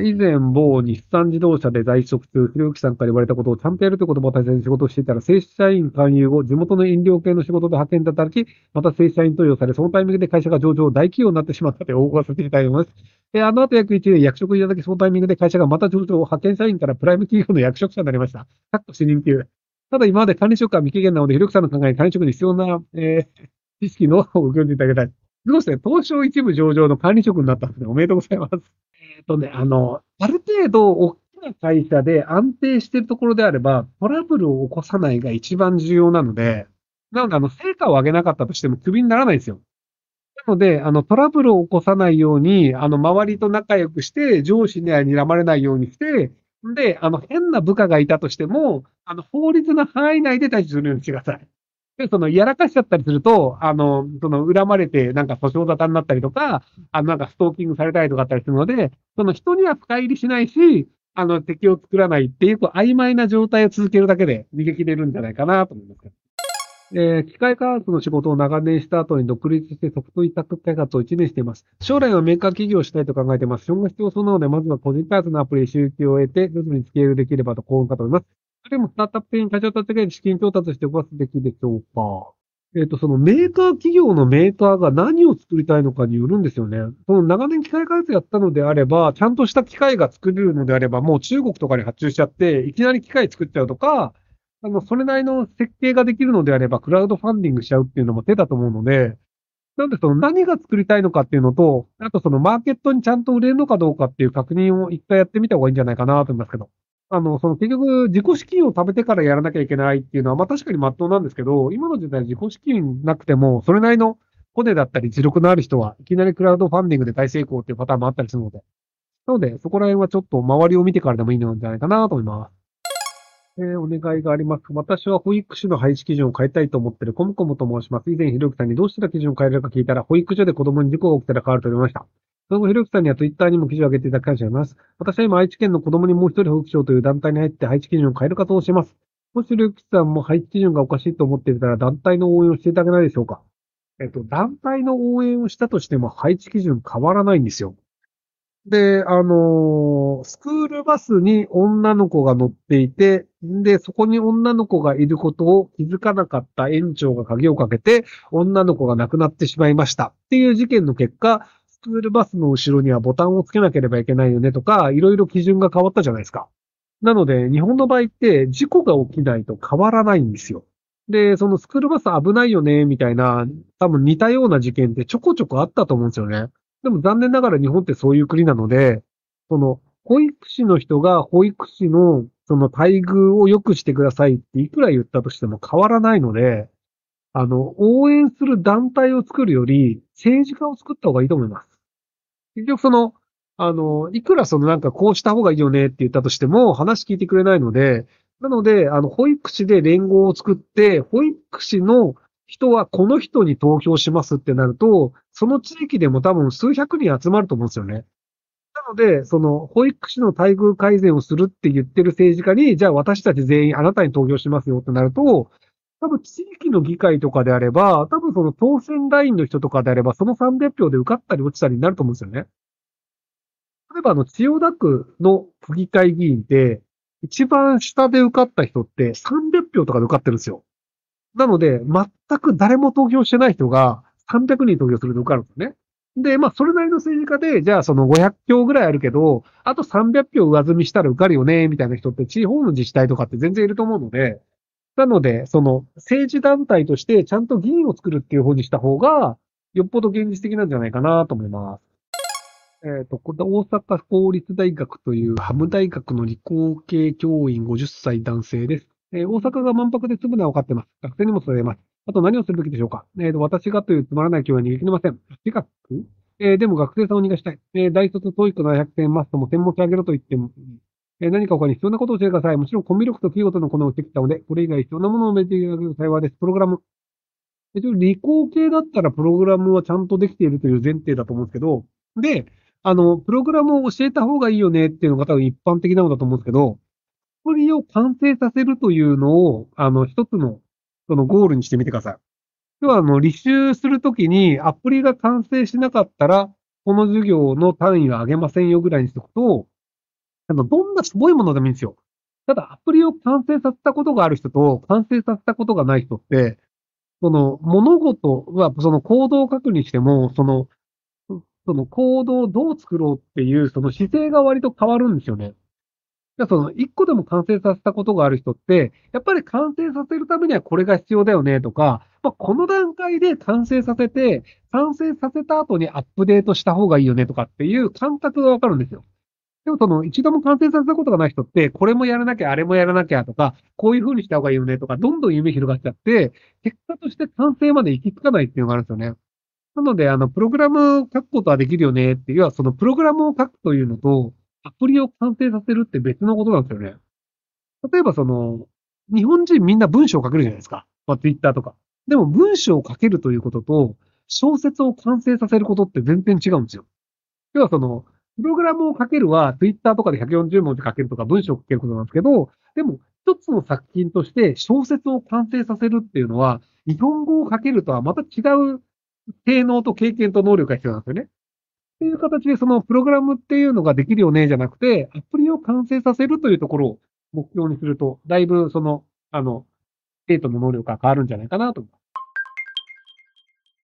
え以前、某日産自動車で在職中、ひろゆきさんから言われたことをちゃんとやるという言葉を大切に仕事をしていたら、正社員勧誘後、地元の飲料系の仕事で派遣で働き、また正社員登用され、そのタイミングで会社が上場、大企業になってしまったと応募させていただきます。えあの後約1年役職いただき、そのタイミングで会社がまた上場、派遣社員からプライム企業の役職者になりました。かっこ主任級。ただ今まで管理職は未経験なので、ひろゆきさんの考えに管理職に必要な、えー知識のを受けていただきたい。すごいですね。東証一部上場の管理職になったんで。おめでとうございます。えっ、とね、あの、ある程度大きな会社で安定しているところであれば、トラブルを起こさないが一番重要なので、なので、あの、成果を上げなかったとしてもクビにならないんですよ。なので、あの、トラブルを起こさないように、あの、周りと仲良くして、上司には睨まれないようにして、で、あの、変な部下がいたとしても、あの、法律の範囲内で対処するようにしてください。で、その、やらかしちゃったりすると、あの、その、恨まれて、なんか訴訟沙汰になったりとか、あの、なんかストーキングされたりとかあったりするので、その人には深入りしないし、あの、敵を作らないっていう、こう、曖昧な状態を続けるだけで逃げ切れるんじゃないかなと思います。えー機械開発の仕事を長年した後に独立してソフト委託開発を1年しています。将来はメーカー企業をしたいと考えています。資本が必要そうなので、まずは個人開発のアプリ収益を得て、徐々にスケールできればと幸運かと思います。それでもスタートアップ的に会社を立ち上げて資金調達して動かすべきでしょうか。えっ、と、そのメーカー企業のメーカーが何を作りたいのかによるんですよね。その長年機械開発やったのであれば、ちゃんとした機械が作れるのであれば、もう中国とかに発注しちゃって、いきなり機械作っちゃうとか、あの、それなりの設計ができるのであれば、クラウドファンディングしちゃうっていうのも手だと思うので、なんでその何が作りたいのかっていうのと、あとそのマーケットにちゃんと売れるのかどうかっていう確認を一回やってみた方がいいんじゃないかなと思いますけど。あの、その結局自己資金を食べてからやらなきゃいけないっていうのは、まあ確かに真っ当なんですけど、今の時代自己資金なくても、それなりのコネだったり実力のある人はいきなりクラウドファンディングで大成功っていうパターンもあったりするので。なので、そこら辺はちょっと周りを見てからでもいいのではないかなと思います。えーお願いがあります。私は保育士の配置基準を変えたいと思っているコムコムと申します。以前、ひろゆきさんにどうしたら基準を変えるか聞いたら、保育所で子供に事故が起きたら変わると言いました。その後、ひろきさんにはツイッターにも記事を上げていただき感謝します。私は今、愛知県の子供にもう一人保育所という団体に入って配置基準を変える活動をしています。もしひろきさんも配置基準がおかしいと思っていたら、団体の応援をしていただけないでしょうか。えっと、団体の応援をしたとしても配置基準変わらないんですよ。で、あのースクールバスに女の子が乗っていて、で、そこに女の子がいることを気づかなかった園長が鍵をかけて、女の子が亡くなってしまいました。っていう事件の結果、クールバスの後ろにはボタンをつけなければいけないよねとか、いろいろ基準が変わったじゃないですか。なので、日本の場合って事故が起きないと変わらないんですよ。で、そのスクールバス危ないよね、みたいな、多分似たような事件ってちょこちょこあったと思うんですよね。でも残念ながら日本ってそういう国なので、その、保育士の人が保育士のその待遇を良くしてくださいっていくら言ったとしても変わらないので、あの、応援する団体を作るより政治家を作った方がいいと思います。結局その、あの、いくらそのなんかこうした方がいいよねって言ったとしても話聞いてくれないので、なので、あの、保育士で連合を作って、保育士の人はこの人に投票しますってなると、その地域でも多分数百人集まると思うんですよね。なので、その、保育士の待遇改善をするって言ってる政治家に、じゃあ私たち全員あなたに投票しますよってなると、多分地域の議会とかであれば、多分その当選ラインの人とかであれば、その300票で受かったり落ちたりになると思うんですよね。例えばあの、千代田区の区議会議員って、一番下で受かった人って300票とかで受かってるんですよ。なので、全く誰も投票してない人が300人投票すると受かるんですよね。で、まあ、それなりの政治家で、じゃあその500票ぐらいあるけど、あと300票上積みしたら受かるよね、みたいな人って地方の自治体とかって全然いると思うので、なので、その政治団体としてちゃんと議員を作るっていう方にした方が、よっぽど現実的なんじゃないかなと思います。えっ、と、これ大阪公立大学というハム大学の理工系教員50歳男性です。えー大阪が万博で粒な分かってます。学生にも伝えます。あと何をするべきでしょうかえーと、私がというつまらない教員は逃げ切れません。私学えーでも学生さんを逃がしたい。えー大卒トイック700点マストも専門性上げろと言っても、え何か他に必要なことを教えてください。もちろんコミュ力と企業とのこのをしてきたので、これ以外必要なものを埋めていただけると幸いです。プログラム。えっと、理工系だったらプログラムはちゃんとできているという前提だと思うんですけど、で、あの、プログラムを教えた方がいいよねっていうのが多分一般的なのだと思うんですけど、アプリを完成させるというのを、あの、一つの、そのゴールにしてみてください。要は、あの、履修するときにアプリが完成しなかったら、この授業の単位は上げませんよぐらいにしておくと、あの、どんなすごいものでもいいんですよ。ただ、アプリを完成させたことがある人と、完成させたことがない人って、その、物事は、その行動を書くにしても、その、その行動をどう作ろうっていう、その姿勢が割と変わるんですよね。その、一個でも完成させたことがある人って、やっぱり完成させるためにはこれが必要だよねとか、まあ、この段階で完成させて、完成させた後にアップデートした方がいいよねとかっていう感覚がわかるんですよ。でもその、一度も完成させたことがない人って、これもやらなきゃ、あれもやらなきゃとか、こういう風にした方がいいよねとか、どんどん夢広がっちゃって、結果として完成まで行き着かないっていうのがあるんですよね。なので、あの、プログラムを書くことはできるよねっていう、要はそのプログラムを書くというのと、アプリを完成させるって別のことなんですよね。例えばその、日本人みんな文章を書けるじゃないですか。まあ、ツイッターとか。でも文章を書けるということと、小説を完成させることって全然違うんですよ。要はその、プログラムを書けるは、ツイッターとかで140文字書けるとか文章を書けることなんですけど、でも、一つの作品として小説を完成させるっていうのは、日本語を書けるとはまた違う性能と経験と能力が必要なんですよね。っていう形で、そのプログラムっていうのができるよね、じゃなくて、アプリを完成させるというところを目標にすると、だいぶその、あの、デートの能力が変わるんじゃないかなと思います。